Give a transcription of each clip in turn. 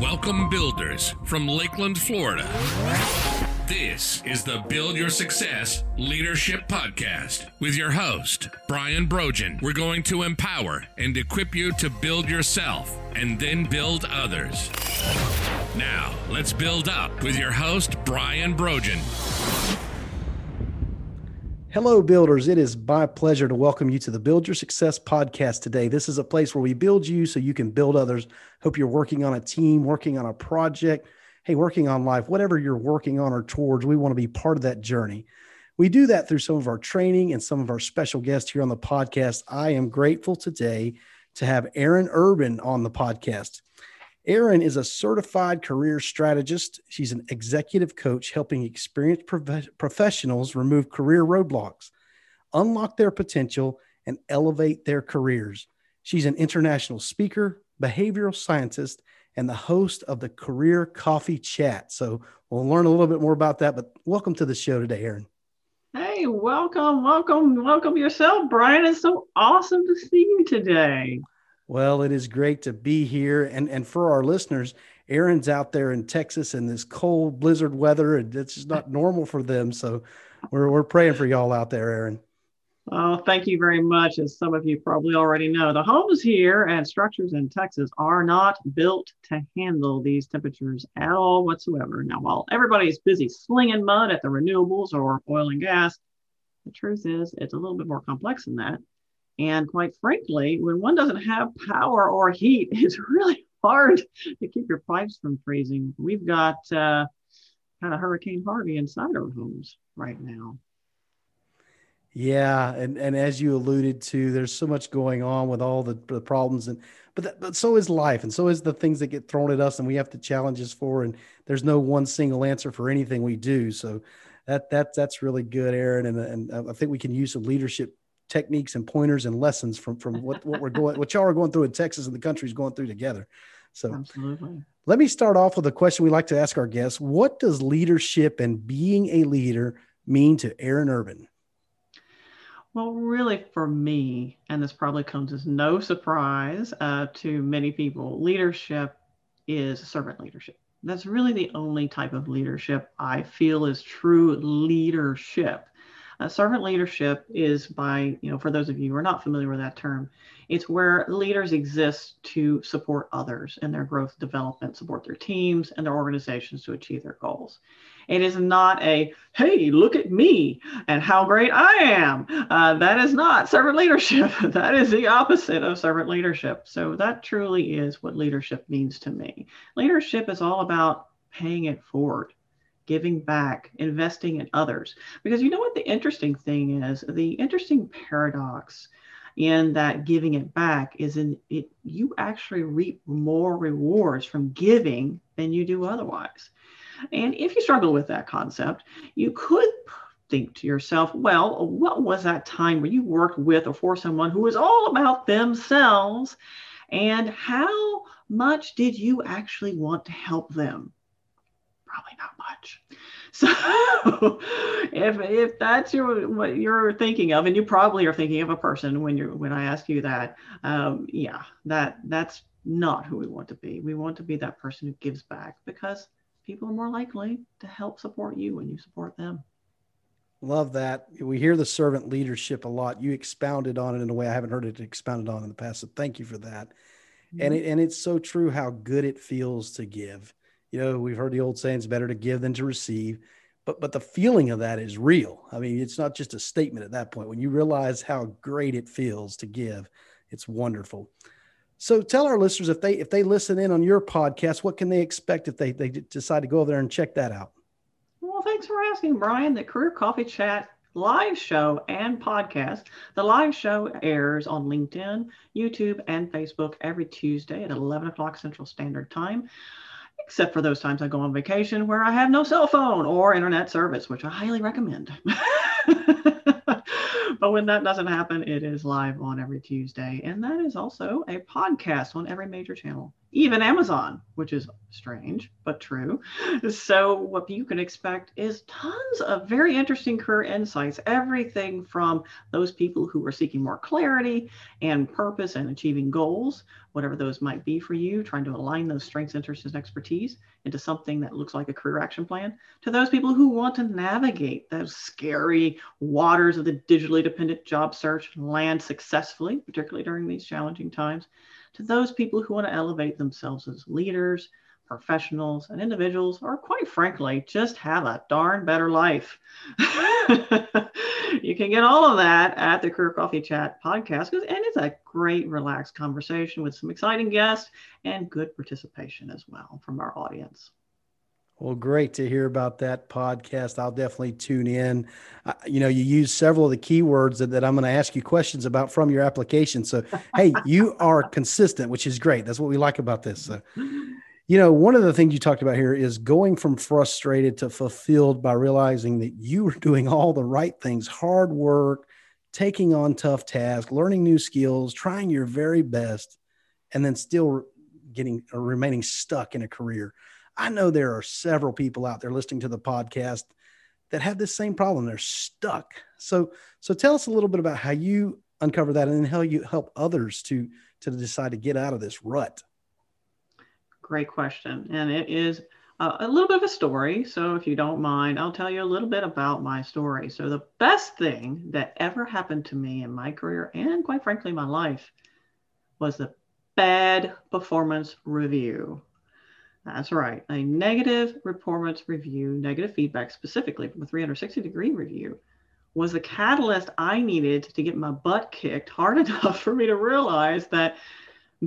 Welcome, builders from Lakeland, Florida. This is the Build Your Success Leadership Podcast with your host, Brian Brogan. We're going to empower and equip you to build yourself and then build others. Now, let's build up with your host, Brian Brogan. Hello, builders. It is my pleasure to welcome you to the Build Your Success podcast today. This is a place where we build you so you can build others. Hope you're working on a team, working on a project, hey, working on life, whatever you're working on or towards, we want to be part of that journey. We do that through some of our training and some of our special guests here on the podcast. I am grateful today to have Erin Urban on the podcast. Erin is a certified career strategist. She's an executive coach helping experienced prof- professionals remove career roadblocks, unlock their potential, and elevate their careers. She's an international speaker, behavioral scientist, and the host of the Career Coffee Chat. So we'll learn a little bit more about that. But welcome to the show today, Erin. Hey, welcome, welcome, welcome yourself, Brian. It's so awesome to see you today. Well, it is great to be here. And, and for our listeners, Erin's out there in Texas in this cold blizzard weather, and it's just not normal for them. So we're, we're praying for y'all out there, Erin. Oh, thank you very much. As some of you probably already know, the homes here and structures in Texas are not built to handle these temperatures at all whatsoever. Now, while everybody's busy slinging mud at the renewables or oil and gas, the truth is it's a little bit more complex than that. And quite frankly, when one doesn't have power or heat, it's really hard to keep your pipes from freezing. We've got uh, kind of Hurricane Harvey inside our homes right now. Yeah, and and as you alluded to, there's so much going on with all the, the problems, and but that, but so is life, and so is the things that get thrown at us, and we have to challenge us for. And there's no one single answer for anything we do. So that that that's really good, Erin, and and I think we can use some leadership techniques and pointers and lessons from from what what we're going, what y'all are going through in Texas and the country's going through together. So absolutely. Let me start off with a question we like to ask our guests: What does leadership and being a leader mean to Erin Urban? Well, really, for me, and this probably comes as no surprise uh, to many people, leadership is servant leadership. That's really the only type of leadership I feel is true leadership. Uh, servant leadership is by, you know, for those of you who are not familiar with that term, it's where leaders exist to support others in their growth, development, support their teams and their organizations to achieve their goals. It is not a, hey, look at me and how great I am. Uh, that is not servant leadership. that is the opposite of servant leadership. So that truly is what leadership means to me. Leadership is all about paying it forward giving back, investing in others. Because you know what the interesting thing is? The interesting paradox in that giving it back is in it you actually reap more rewards from giving than you do otherwise. And if you struggle with that concept, you could think to yourself, well, what was that time where you worked with or for someone who was all about themselves? And how much did you actually want to help them? Probably not much. So if if that's your what you're thinking of, and you probably are thinking of a person when you're when I ask you that, um, yeah, that that's not who we want to be. We want to be that person who gives back because people are more likely to help support you when you support them. Love that. We hear the servant leadership a lot. You expounded on it in a way I haven't heard it expounded on in the past. So thank you for that. Mm-hmm. And it, and it's so true how good it feels to give. You know, we've heard the old saying it's better to give than to receive. But but the feeling of that is real. I mean, it's not just a statement at that point. When you realize how great it feels to give, it's wonderful. So tell our listeners if they if they listen in on your podcast, what can they expect if they they decide to go over there and check that out? Well, thanks for asking, Brian. The Career Coffee Chat live show and podcast. The live show airs on LinkedIn, YouTube, and Facebook every Tuesday at 11 o'clock Central Standard Time, except for those times I go on vacation where I have no cell phone or internet service, which I highly recommend. but when that doesn't happen, it is live on every Tuesday. And that is also a podcast on every major channel even Amazon, which is strange but true. So, what you can expect is tons of very interesting career insights. Everything from those people who are seeking more clarity and purpose and achieving goals, whatever those might be for you, trying to align those strengths, interests, and expertise into something that looks like a career action plan, to those people who want to navigate those scary waters of the digitally dependent job search and land successfully, particularly during these challenging times to those people who want to elevate themselves as leaders, professionals, and individuals, or quite frankly, just have a darn better life. you can get all of that at the Career Coffee Chat podcast, and it's a great, relaxed conversation with some exciting guests and good participation as well from our audience. Well, great to hear about that podcast. I'll definitely tune in. You know, you use several of the keywords that, that I'm going to ask you questions about from your application. So, hey, you are consistent, which is great. That's what we like about this. So, you know, one of the things you talked about here is going from frustrated to fulfilled by realizing that you were doing all the right things, hard work, taking on tough tasks, learning new skills, trying your very best, and then still getting or remaining stuck in a career. I know there are several people out there listening to the podcast that have this same problem. They're stuck. So, so tell us a little bit about how you uncover that and then how you help others to to decide to get out of this rut. Great question, and it is a, a little bit of a story. So, if you don't mind, I'll tell you a little bit about my story. So, the best thing that ever happened to me in my career and, quite frankly, my life was the bad performance review. That's right. A negative performance review, negative feedback specifically from a 360 degree review, was the catalyst I needed to get my butt kicked hard enough for me to realize that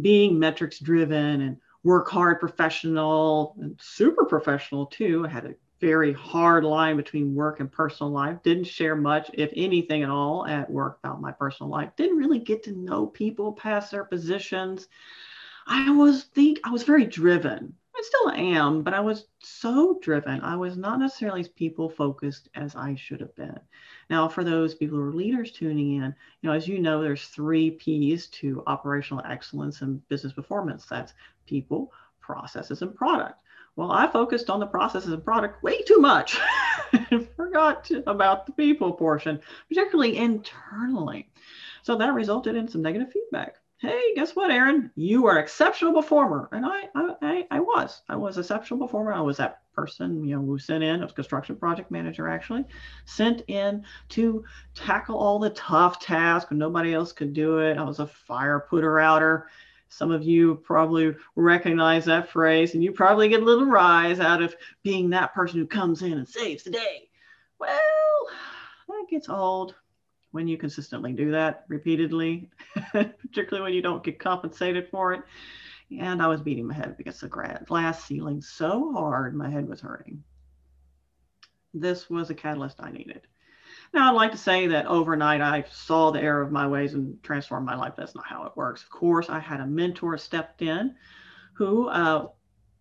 being metrics driven and work hard professional and super professional too, I had a very hard line between work and personal life. Didn't share much, if anything at all, at work about my personal life. Didn't really get to know people past their positions. I was think I was very driven I still am, but I was so driven. I was not necessarily as people focused as I should have been. Now, for those people who are leaders tuning in, you know, as you know, there's three P's to operational excellence and business performance. That's people, processes, and product. Well, I focused on the processes and product way too much and forgot about the people portion, particularly internally. So that resulted in some negative feedback hey, guess what, Erin? You are exceptional performer. And I, I, I was. I was exceptional performer. I was that person, you know, who sent in, was construction project manager actually, sent in to tackle all the tough tasks when nobody else could do it. I was a fire putter outer. Some of you probably recognize that phrase, and you probably get a little rise out of being that person who comes in and saves the day. Well, that gets old when you consistently do that repeatedly, particularly when you don't get compensated for it. And I was beating my head against the glass ceiling so hard, my head was hurting. This was a catalyst I needed. Now, I'd like to say that overnight I saw the error of my ways and transformed my life. That's not how it works. Of course, I had a mentor stepped in who uh,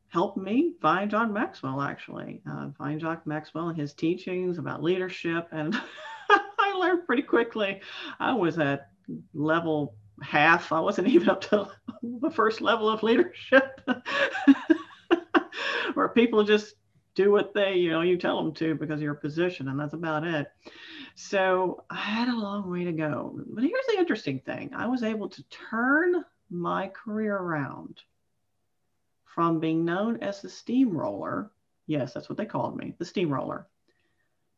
helped me find John Maxwell, actually, uh, find John Maxwell and his teachings about leadership. And I learned pretty quickly. I was at level half. I wasn't even up to the first level of leadership, where people just do what they, you know, you tell them to because of your position, and that's about it. So I had a long way to go. But here's the interesting thing I was able to turn my career around from being known as the steamroller. Yes, that's what they called me, the steamroller,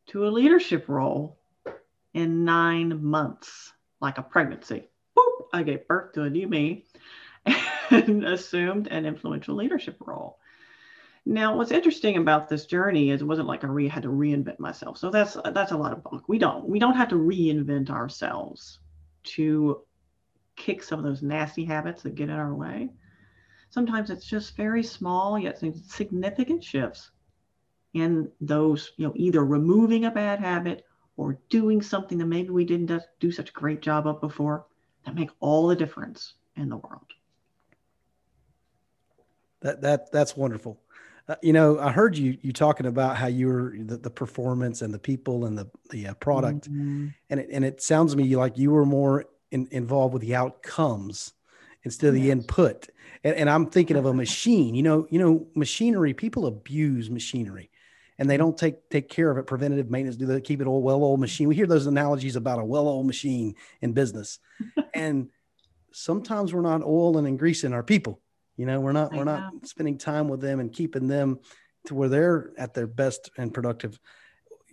to a leadership role in nine months, like a pregnancy. Boop, I gave birth to a new me and assumed an influential leadership role. Now, what's interesting about this journey is it wasn't like I re- had to reinvent myself. So that's that's a lot of bunk. We don't we don't have to reinvent ourselves to kick some of those nasty habits that get in our way. Sometimes it's just very small yet significant shifts in those, you know, either removing a bad habit or doing something that maybe we didn't do such a great job of before that make all the difference in the world. That that that's wonderful. Uh, you know, I heard you you talking about how you were the, the performance and the people and the the uh, product, mm-hmm. and it, and it sounds to me like you were more in, involved with the outcomes instead of yes. the input. And, and I'm thinking of a machine. You know, you know, machinery. People abuse machinery, and they don't take take care of it. Preventative maintenance. Do they keep it all well old machine? We hear those analogies about a well old machine in business, and sometimes we're not oiling and greasing our people you know, we're not I we're know. not spending time with them and keeping them to where they're at their best and productive.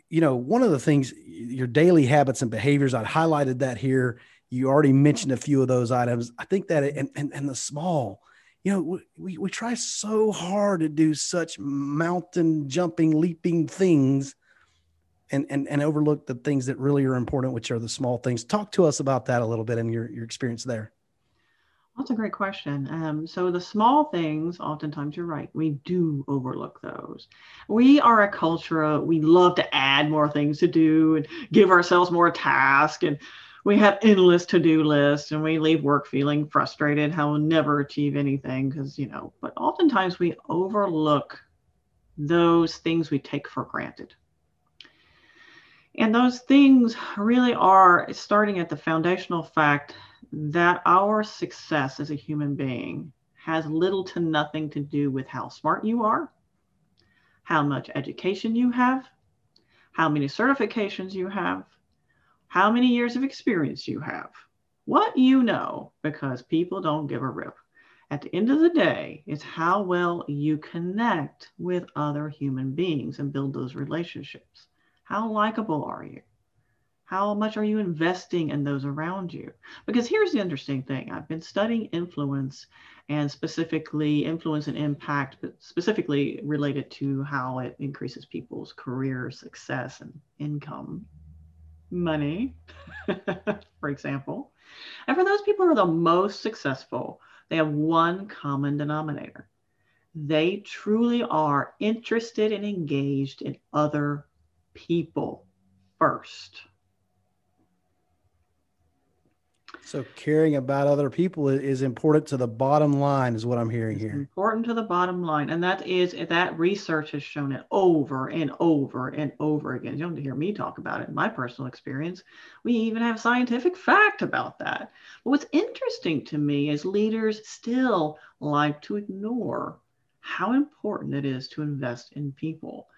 You know, one of the things your daily habits and behaviors, I highlighted that here. You already mentioned a few of those items. I think that and and, and the small, you know, we, we try so hard to do such mountain jumping, leaping things and, and, and overlook the things that really are important, which are the small things. Talk to us about that a little bit and your, your experience there. That's a great question. Um, so the small things, oftentimes you're right, we do overlook those. We are a culture, we love to add more things to do and give ourselves more tasks. And we have endless to-do lists and we leave work feeling frustrated how we'll never achieve anything because, you know, but oftentimes we overlook those things we take for granted. And those things really are starting at the foundational fact that our success as a human being has little to nothing to do with how smart you are, how much education you have, how many certifications you have, how many years of experience you have, what you know, because people don't give a rip. At the end of the day, it's how well you connect with other human beings and build those relationships. How likable are you? How much are you investing in those around you? Because here's the interesting thing I've been studying influence and specifically influence and impact, but specifically related to how it increases people's career success and income, money, for example. And for those people who are the most successful, they have one common denominator. They truly are interested and engaged in other people first. So caring about other people is important to the bottom line, is what I'm hearing here. Important to the bottom line, and that is that research has shown it over and over and over again. You don't hear me talk about it in my personal experience. We even have scientific fact about that. But what's interesting to me is leaders still like to ignore how important it is to invest in people.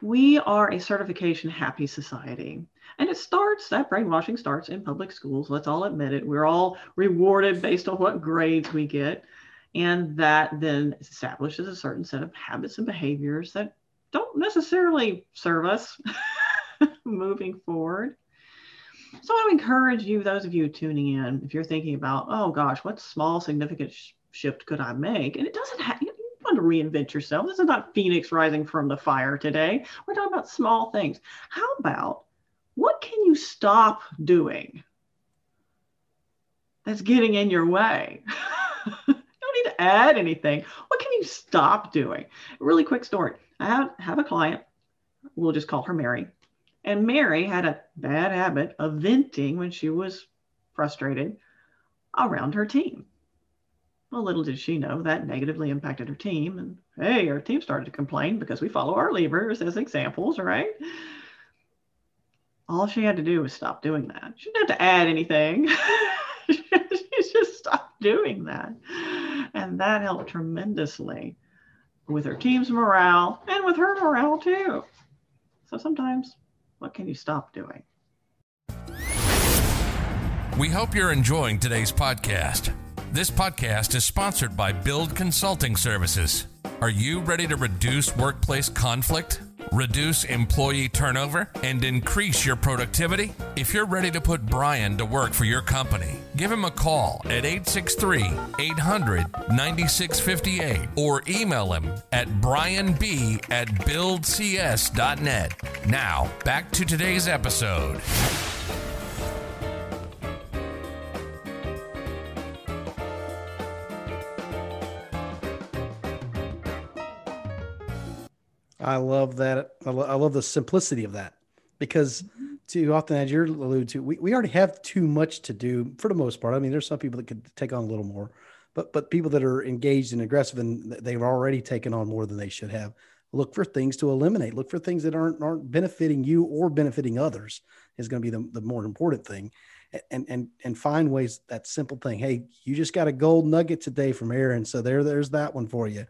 We are a certification happy society. And it starts, that brainwashing starts in public schools. Let's all admit it. We're all rewarded based on what grades we get. And that then establishes a certain set of habits and behaviors that don't necessarily serve us moving forward. So I would encourage you, those of you tuning in, if you're thinking about, oh gosh, what small significant sh- shift could I make? And it doesn't have, you want to reinvent yourself. This is not Phoenix rising from the fire today. We're talking about small things. How about what can you stop doing that's getting in your way? you don't need to add anything. What can you stop doing? Really quick story. I have, have a client, we'll just call her Mary. And Mary had a bad habit of venting when she was frustrated around her team. Well, little did she know that negatively impacted her team. And hey, her team started to complain because we follow our levers as examples, right? All she had to do was stop doing that. She didn't have to add anything. she just stopped doing that. And that helped tremendously with her team's morale and with her morale too. So sometimes, what can you stop doing? We hope you're enjoying today's podcast. This podcast is sponsored by Build Consulting Services. Are you ready to reduce workplace conflict? Reduce employee turnover, and increase your productivity? If you're ready to put Brian to work for your company, give him a call at 863 800 9658 or email him at brianb at buildcs.net. Now, back to today's episode. I love that. I, lo- I love the simplicity of that. Because mm-hmm. too often, as you're alluded to, we, we already have too much to do for the most part. I mean, there's some people that could take on a little more, but but people that are engaged and aggressive and they've already taken on more than they should have. Look for things to eliminate. Look for things that aren't aren't benefiting you or benefiting others is going to be the, the more important thing. And and and find ways that simple thing. Hey you just got a gold nugget today from erin so there there's that one for you.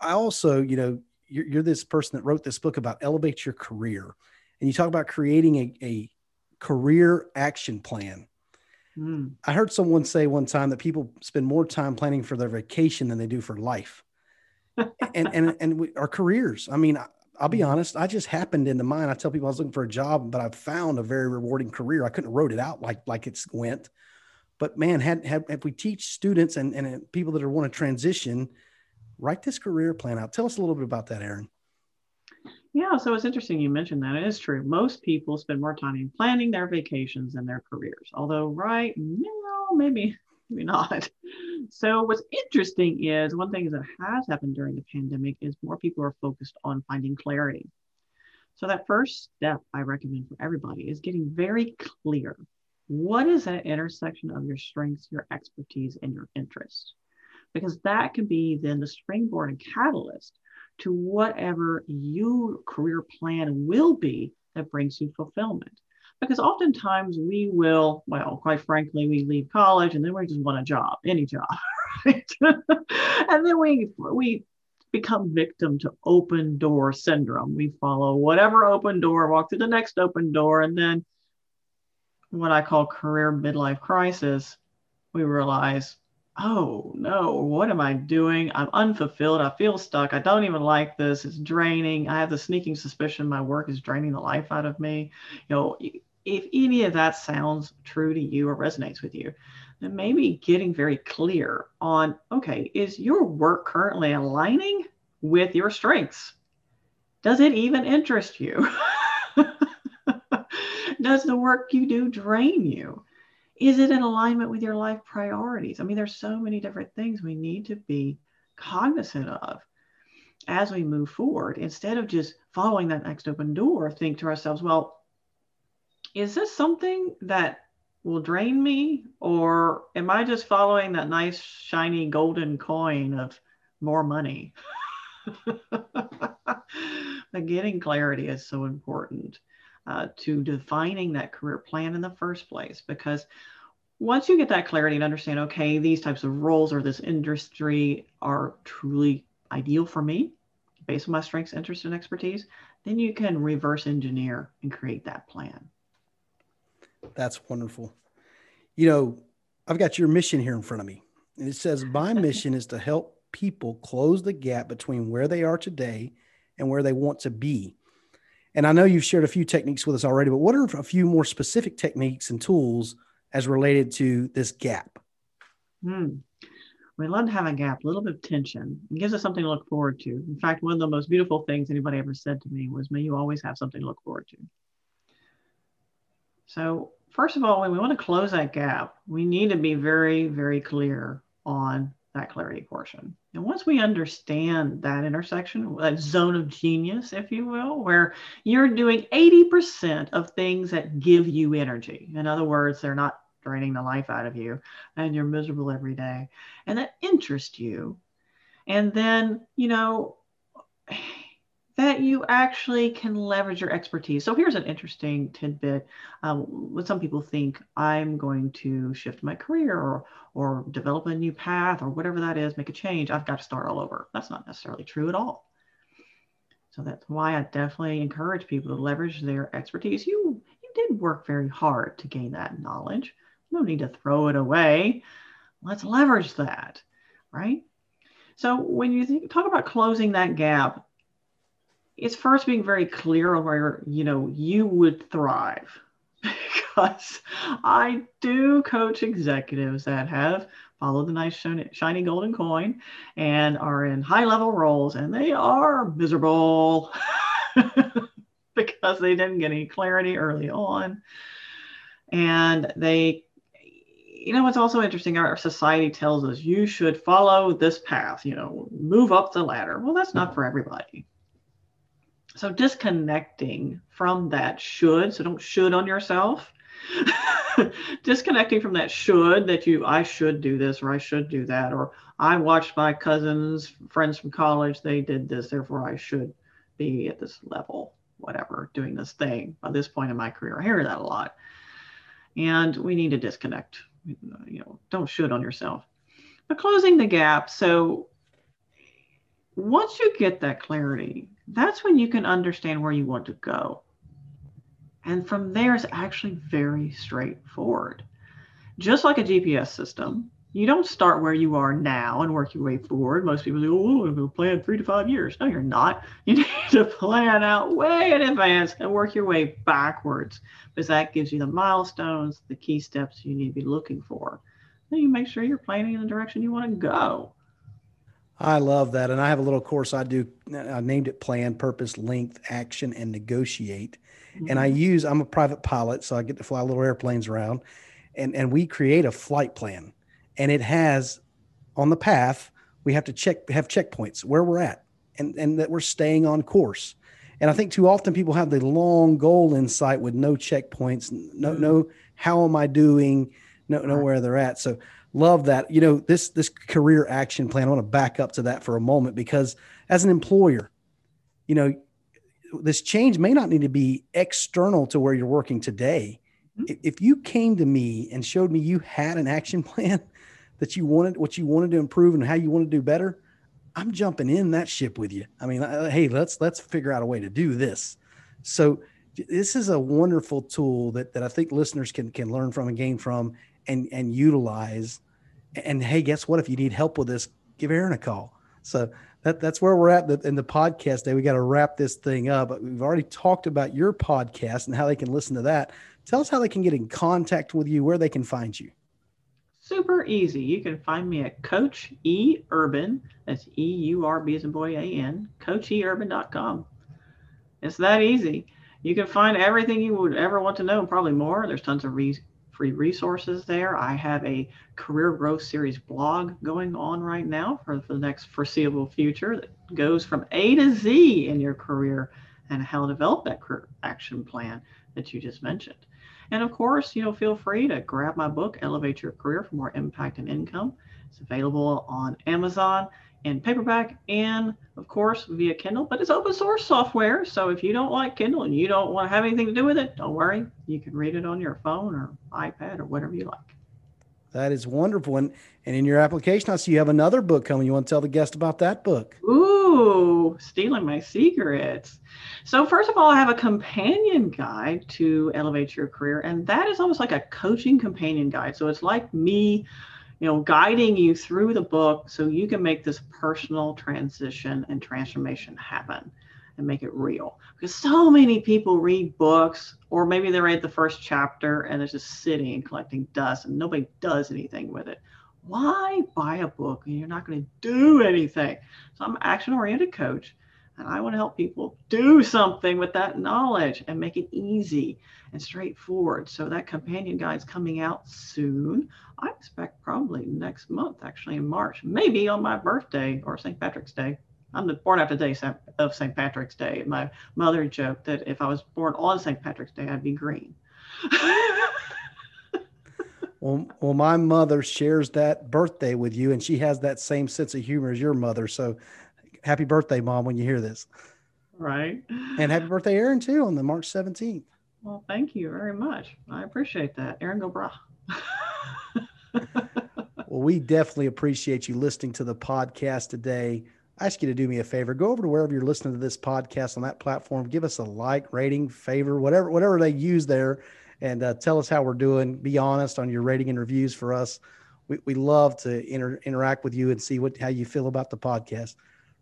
I also you know you're, you're this person that wrote this book about elevate your career and you talk about creating a, a career action plan mm. i heard someone say one time that people spend more time planning for their vacation than they do for life and and and we, our careers i mean I'll be honest. I just happened into mine. I tell people I was looking for a job, but I found a very rewarding career. I couldn't have wrote it out like like it's went, but man, had had if we teach students and and people that are want to transition, write this career plan out. Tell us a little bit about that, Erin. Yeah, so it's interesting you mentioned that. It is true. Most people spend more time in planning their vacations than their careers. Although, right now, maybe maybe not. So what's interesting is one thing that has happened during the pandemic is more people are focused on finding clarity. So that first step I recommend for everybody is getting very clear. What is that intersection of your strengths, your expertise, and your interests? Because that can be then the springboard and catalyst to whatever your career plan will be that brings you fulfillment because oftentimes we will, well, quite frankly, we leave college and then we just want a job, any job, right? and then we we become victim to open door syndrome. We follow whatever open door, walk through the next open door, and then what I call career midlife crisis, we realize, oh no, what am I doing? I'm unfulfilled. I feel stuck. I don't even like this. It's draining. I have the sneaking suspicion my work is draining the life out of me. You know, if any of that sounds true to you or resonates with you, then maybe getting very clear on okay, is your work currently aligning with your strengths? Does it even interest you? Does the work you do drain you? Is it in alignment with your life priorities? I mean, there's so many different things we need to be cognizant of as we move forward. Instead of just following that next open door, think to ourselves, well, is this something that will drain me or am I just following that nice shiny golden coin of more money? but getting clarity is so important uh, to defining that career plan in the first place because once you get that clarity and understand, okay, these types of roles or this industry are truly ideal for me based on my strengths, interests, and expertise, then you can reverse engineer and create that plan. That's wonderful. You know, I've got your mission here in front of me. And it says, My mission is to help people close the gap between where they are today and where they want to be. And I know you've shared a few techniques with us already, but what are a few more specific techniques and tools as related to this gap? Hmm. We love to have a gap, a little bit of tension. It gives us something to look forward to. In fact, one of the most beautiful things anybody ever said to me was, May you always have something to look forward to. So first of all, when we want to close that gap, we need to be very, very clear on that clarity portion. And once we understand that intersection, that zone of genius, if you will, where you're doing 80% of things that give you energy. In other words, they're not draining the life out of you and you're miserable every day and that interest you. And then, you know, that you actually can leverage your expertise. So here's an interesting tidbit. Um, when some people think I'm going to shift my career or, or develop a new path or whatever that is, make a change, I've got to start all over. That's not necessarily true at all. So that's why I definitely encourage people to leverage their expertise. You you did work very hard to gain that knowledge. No need to throw it away. Let's leverage that, right? So when you think, talk about closing that gap, it's first being very clear on where you know you would thrive. Because i do coach executives that have followed the nice shiny golden coin and are in high level roles and they are miserable because they didn't get any clarity early on. And they you know what's also interesting our society tells us you should follow this path you know move up the ladder. Well that's not for everybody so disconnecting from that should, so don't should on yourself, disconnecting from that should that you i should do this or i should do that or i watched my cousins friends from college they did this therefore i should be at this level whatever doing this thing. By this point in my career i hear that a lot. And we need to disconnect. You know don't should on yourself. But closing the gap so once you get that clarity that's when you can understand where you want to go and from there, it's actually very straightforward. Just like a GPS system, you don't start where you are now and work your way forward. Most people say, oh, I'm going to plan three to five years. No, you're not. You need to plan out way in advance and work your way backwards because that gives you the milestones, the key steps you need to be looking for. Then you make sure you're planning in the direction you want to go. I love that. And I have a little course I do. I named it Plan, Purpose, Length, Action, and Negotiate. Mm-hmm. And I mm-hmm. use, I'm a private pilot, so I get to fly little airplanes around. And, and we create a flight plan. And it has on the path, we have to check, have checkpoints where we're at and, and that we're staying on course. And I think too often people have the long goal in sight with no checkpoints, no, mm-hmm. no, how am I doing, no, know where they're at. So love that. You know, this, this career action plan, I want to back up to that for a moment because as an employer, you know, this change may not need to be external to where you're working today. Mm-hmm. If you came to me and showed me you had an action plan that you wanted, what you wanted to improve and how you want to do better, I'm jumping in that ship with you. I mean, hey, let's let's figure out a way to do this. So this is a wonderful tool that that I think listeners can can learn from and gain from and and utilize. And hey, guess what? If you need help with this, give Erin a call. So that that's where we're at in the podcast day. We got to wrap this thing up. We've already talked about your podcast and how they can listen to that. Tell us how they can get in contact with you, where they can find you. Super easy. You can find me at Coach E Urban. That's E U R B as in boy A N. CoachEUrban.com. It's that easy. You can find everything you would ever want to know, and probably more. There's tons of re- free resources there. I have a career growth series blog going on right now for, for the next foreseeable future that goes from A to Z in your career and how to develop that career action plan that you just mentioned. And of course, you know, feel free to grab my book, Elevate Your Career for More Impact and Income. It's available on Amazon in paperback and of course via Kindle, but it's open source software. So if you don't like Kindle and you don't want to have anything to do with it, don't worry. You can read it on your phone or iPad or whatever you like. That is wonderful. And, and in your application, I see you have another book coming. You want to tell the guest about that book? Ooh, stealing my secrets. So, first of all, I have a companion guide to elevate your career, and that is almost like a coaching companion guide. So, it's like me you know, guiding you through the book so you can make this personal transition and transformation happen and make it real. Because so many people read books, or maybe they read the first chapter and it's just sitting and collecting dust and nobody does anything with it. Why buy a book and you're not going to do anything? So I'm an action oriented coach and I want to help people do something with that knowledge and make it easy and straightforward. So that companion guide is coming out soon. I expect probably next month, actually in March, maybe on my birthday or St. Patrick's Day. I'm the born after day of St. Patrick's Day. My mother joked that if I was born on St. Patrick's Day, I'd be green. well, well, my mother shares that birthday with you, and she has that same sense of humor as your mother. So, happy birthday, mom! When you hear this, right? And happy birthday, Erin, too, on the March 17th. Well, thank you very much. I appreciate that. Erin go bragh. well, we definitely appreciate you listening to the podcast today. I ask you to do me a favor. Go over to wherever you're listening to this podcast on that platform. Give us a like, rating, favor, whatever, whatever they use there, and uh, tell us how we're doing. Be honest on your rating and reviews for us. We, we love to inter- interact with you and see what how you feel about the podcast.